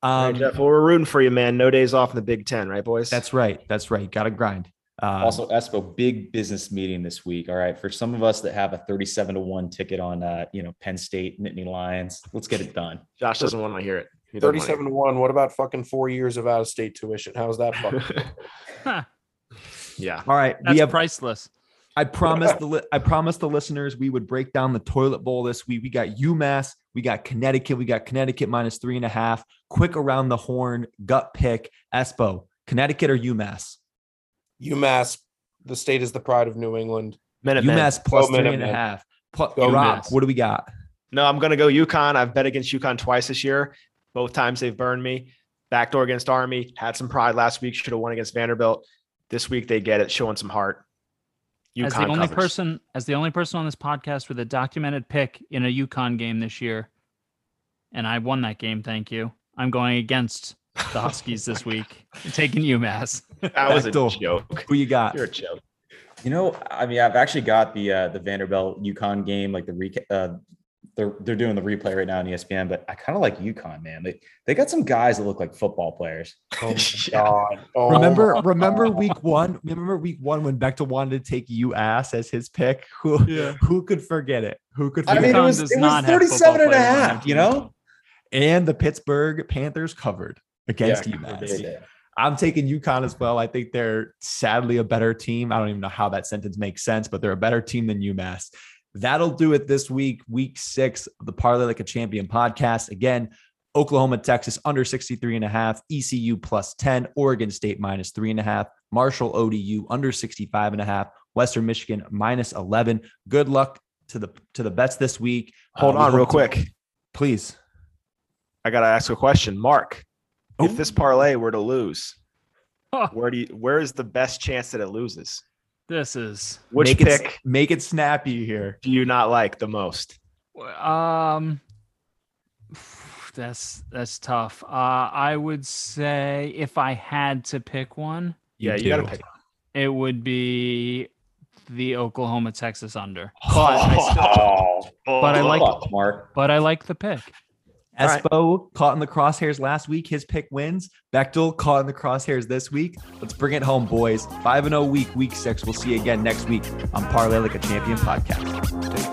Um, right, Jeff, well, we're rooting for you, man. No days off in the Big Ten, right, boys? that's right. That's right. Got to grind. Um, Also, Espo, big business meeting this week. All right. For some of us that have a 37 to 1 ticket on uh, you know, Penn State, Nittany Lions, let's get it done. Josh doesn't want to hear it. He doesn't wanna hear Thirty-seven to one. What about fucking four years of out of state tuition? How's that fucking? *laughs* *laughs* it. yeah. all right. That's we have priceless. I promised the li- I promised the listeners we would break down the toilet bowl this week. We got UMass, we got Connecticut, we got Connecticut minus three and a half. Quick around the horn, gut pick. Espo, Connecticut or UMass? UMass, the state is the pride of New England. Minutemen. UMass plus Go three and a half. Pl- Go Rob, Miss. what do we got? No, I'm going to go UConn. I've bet against UConn twice this year. Both times they've burned me. Backdoor against Army. Had some pride last week. Should have won against Vanderbilt. This week they get it, showing some heart. UConn as the only covers. person as the only person on this podcast with a documented pick in a UConn game this year, and I won that game. Thank you. I'm going against the *laughs* Huskies this week, *laughs* taking UMass. That was a Backdoor. joke. Who you got? You're a joke. You know, I mean, I've actually got the uh, the Vanderbilt UConn game, like the recap. Uh, they're they're doing the replay right now on ESPN, but I kind of like UConn, man. They they got some guys that look like football players. *laughs* Oh my *laughs* Yeah. god! Oh remember, my remember God. week one. Remember week one when Bechtel wanted to take UAss as his pick. *laughs* Who, Yeah. who could forget it? Who could? I Forget mean, it UConn was does it was not have 37 and a football players on their half, you know? and the Pittsburgh Panthers covered against Yeah, UMass. They. I'm taking UConn as well. I think they're sadly a better team. I don't even know how that sentence makes sense, but they're a better team than UMass. That'll do it this week, week six of the Parlay Like a Champion podcast. Again, Oklahoma, Texas under 63 and a half, ECU plus 10, Oregon State minus three and a half, Marshall ODU under 65 and a half, Western Michigan minus 11. Good luck to the to the bets this week. Hold Uh, on, hope real to- quick. please. I gotta ask a question, Mark. Oh. If this parlay were to lose, where do you? Where is the best chance that it loses? This is Which make pick it make it snappy here. do you not like the most? um that's that's tough. Uh I would say if I had to pick one, yeah, you gotta do. pick. it would be the Oklahoma Texas under. *laughs* But I still, Oh, But I like Mark. but I like the pick. All right. Espo caught in the crosshairs last week. His pick wins. Bechtel caught in the crosshairs this week. Let's bring it home, boys. 5 0 week, week six. We'll see you again next week on Parlay Like a Champion podcast.